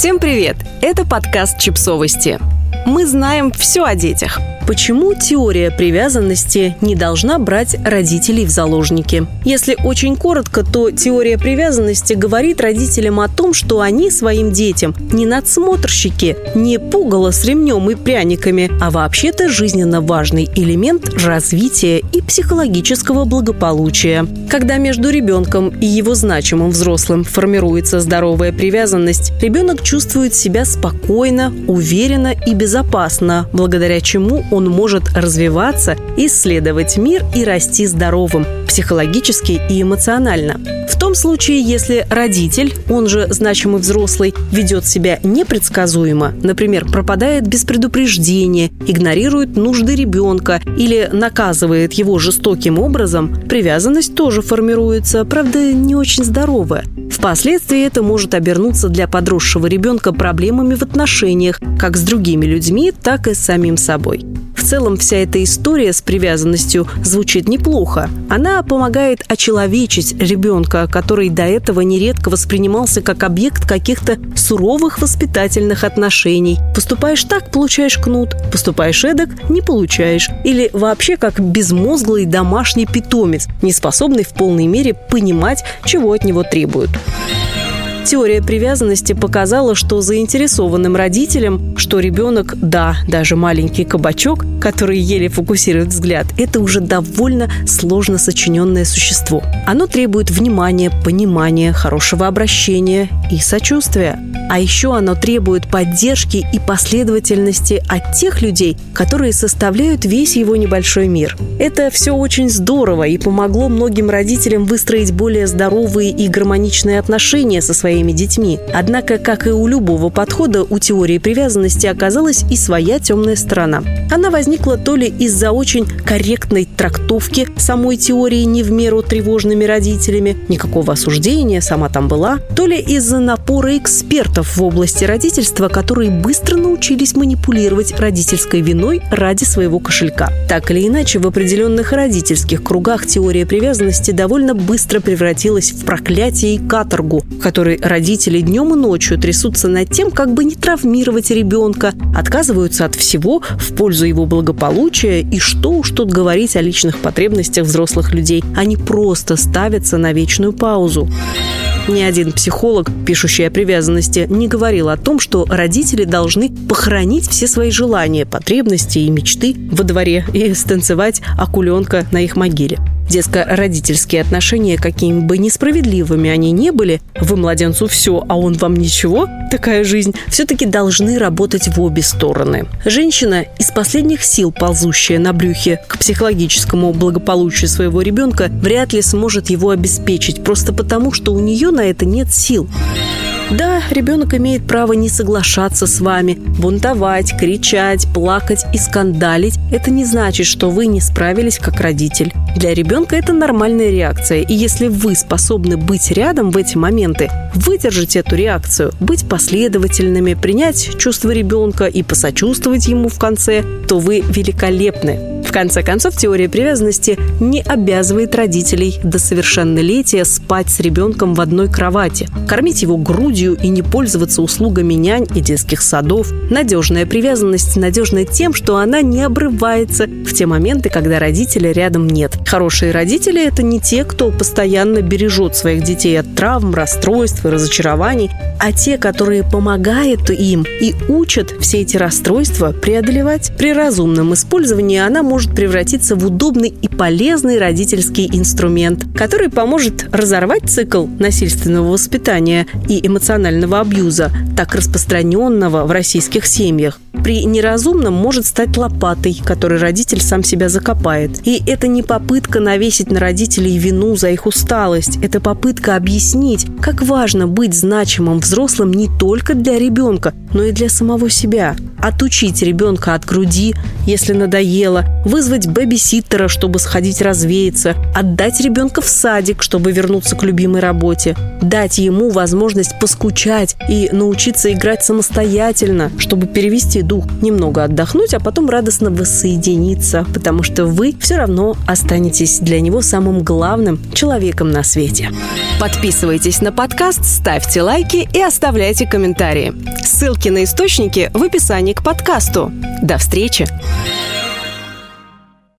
Всем привет! Это подкаст «Чипсовости». Мы знаем все о детях – Почему теория привязанности не должна брать родителей в заложники? Если очень коротко, то теория привязанности говорит родителям о том, что они своим детям не надсмотрщики, не пугало с ремнем и пряниками, а вообще-то жизненно важный элемент развития и психологического благополучия. Когда между ребенком и его значимым взрослым формируется здоровая привязанность, ребенок чувствует себя спокойно, уверенно и безопасно, благодаря чему он может развиваться, исследовать мир и расти здоровым психологически и эмоционально. В том случае, если родитель, он же значимый взрослый, ведет себя непредсказуемо, например, пропадает без предупреждения, игнорирует нужды ребенка или наказывает его жестоким образом, привязанность тоже формируется, правда, не очень здоровая. Впоследствии это может обернуться для подросшего ребенка проблемами в отношениях как с другими людьми, так и с самим собой. В целом вся эта история с привязанностью звучит неплохо. Она помогает очеловечить ребенка, который до этого нередко воспринимался как объект каких-то суровых воспитательных отношений. Поступаешь так – получаешь кнут, поступаешь эдак – не получаешь. Или вообще как безмозглый домашний питомец, не способный в полной мере понимать, чего от него требуют. Теория привязанности показала, что заинтересованным родителям, что ребенок, да, даже маленький кабачок, который еле фокусирует взгляд, это уже довольно сложно сочиненное существо. Оно требует внимания, понимания, хорошего обращения и сочувствия. А еще оно требует поддержки и последовательности от тех людей, которые составляют весь его небольшой мир. Это все очень здорово и помогло многим родителям выстроить более здоровые и гармоничные отношения со своими детьми. Однако, как и у любого подхода, у теории привязанности оказалась и своя темная сторона. Она возникла то ли из-за очень корректной трактовки самой теории не в меру тревожными родителями, никакого осуждения, сама там была, то ли из-за напора экспертов в области родительства, которые быстро научились манипулировать родительской виной ради своего кошелька. Так или иначе, в определенных родительских кругах теория привязанности довольно быстро превратилась в проклятие и каторгу, который родители днем и ночью трясутся над тем, как бы не травмировать ребенка, отказываются от всего в пользу его благополучия и что уж тут говорить о личных потребностях взрослых людей. Они просто ставятся на вечную паузу. Ни один психолог, пишущий о привязанности, не говорил о том, что родители должны похоронить все свои желания, потребности и мечты во дворе и станцевать акуленка на их могиле. Детско-родительские отношения, какими бы несправедливыми они не были, вы младенцу все, а он вам ничего, такая жизнь, все-таки должны работать в обе стороны. Женщина, из последних сил ползущая на брюхе к психологическому благополучию своего ребенка, вряд ли сможет его обеспечить, просто потому, что у нее на это нет сил. Да, ребенок имеет право не соглашаться с вами, бунтовать, кричать, плакать и скандалить. Это не значит, что вы не справились как родитель. Для ребенка это нормальная реакция, и если вы способны быть рядом в эти моменты, выдержать эту реакцию, быть последовательными, принять чувство ребенка и посочувствовать ему в конце, то вы великолепны. В конце концов, теория привязанности не обязывает родителей до совершеннолетия спать с ребенком в одной кровати, кормить его грудью и не пользоваться услугами нянь и детских садов. Надежная привязанность надежна тем, что она не обрывается в те моменты, когда родителя рядом нет. Хорошие родители – это не те, кто постоянно бережет своих детей от травм, расстройств и разочарований, а те, которые помогают им и учат все эти расстройства преодолевать. При разумном использовании она может превратиться в удобный и полезный родительский инструмент, который поможет разорвать цикл насильственного воспитания и эмоционального абьюза, так распространенного в российских семьях. При неразумном может стать лопатой, которой родитель сам себя закопает. И это не попытка навесить на родителей вину за их усталость, это попытка объяснить, как важно быть значимым взрослым не только для ребенка, но и для самого себя. Отучить ребенка от груди, если надоело, вызвать бэби-ситтера, чтобы сходить развеяться, отдать ребенка в садик, чтобы вернуться к любимой работе, дать ему возможность поскучать и научиться играть самостоятельно, чтобы перевести дух, немного отдохнуть, а потом радостно воссоединиться, потому что вы все равно останетесь для него самым главным человеком на свете. Подписывайтесь на подкаст, ставьте лайки и оставляйте комментарии. Ссылки на источники в описании к подкасту. До встречи!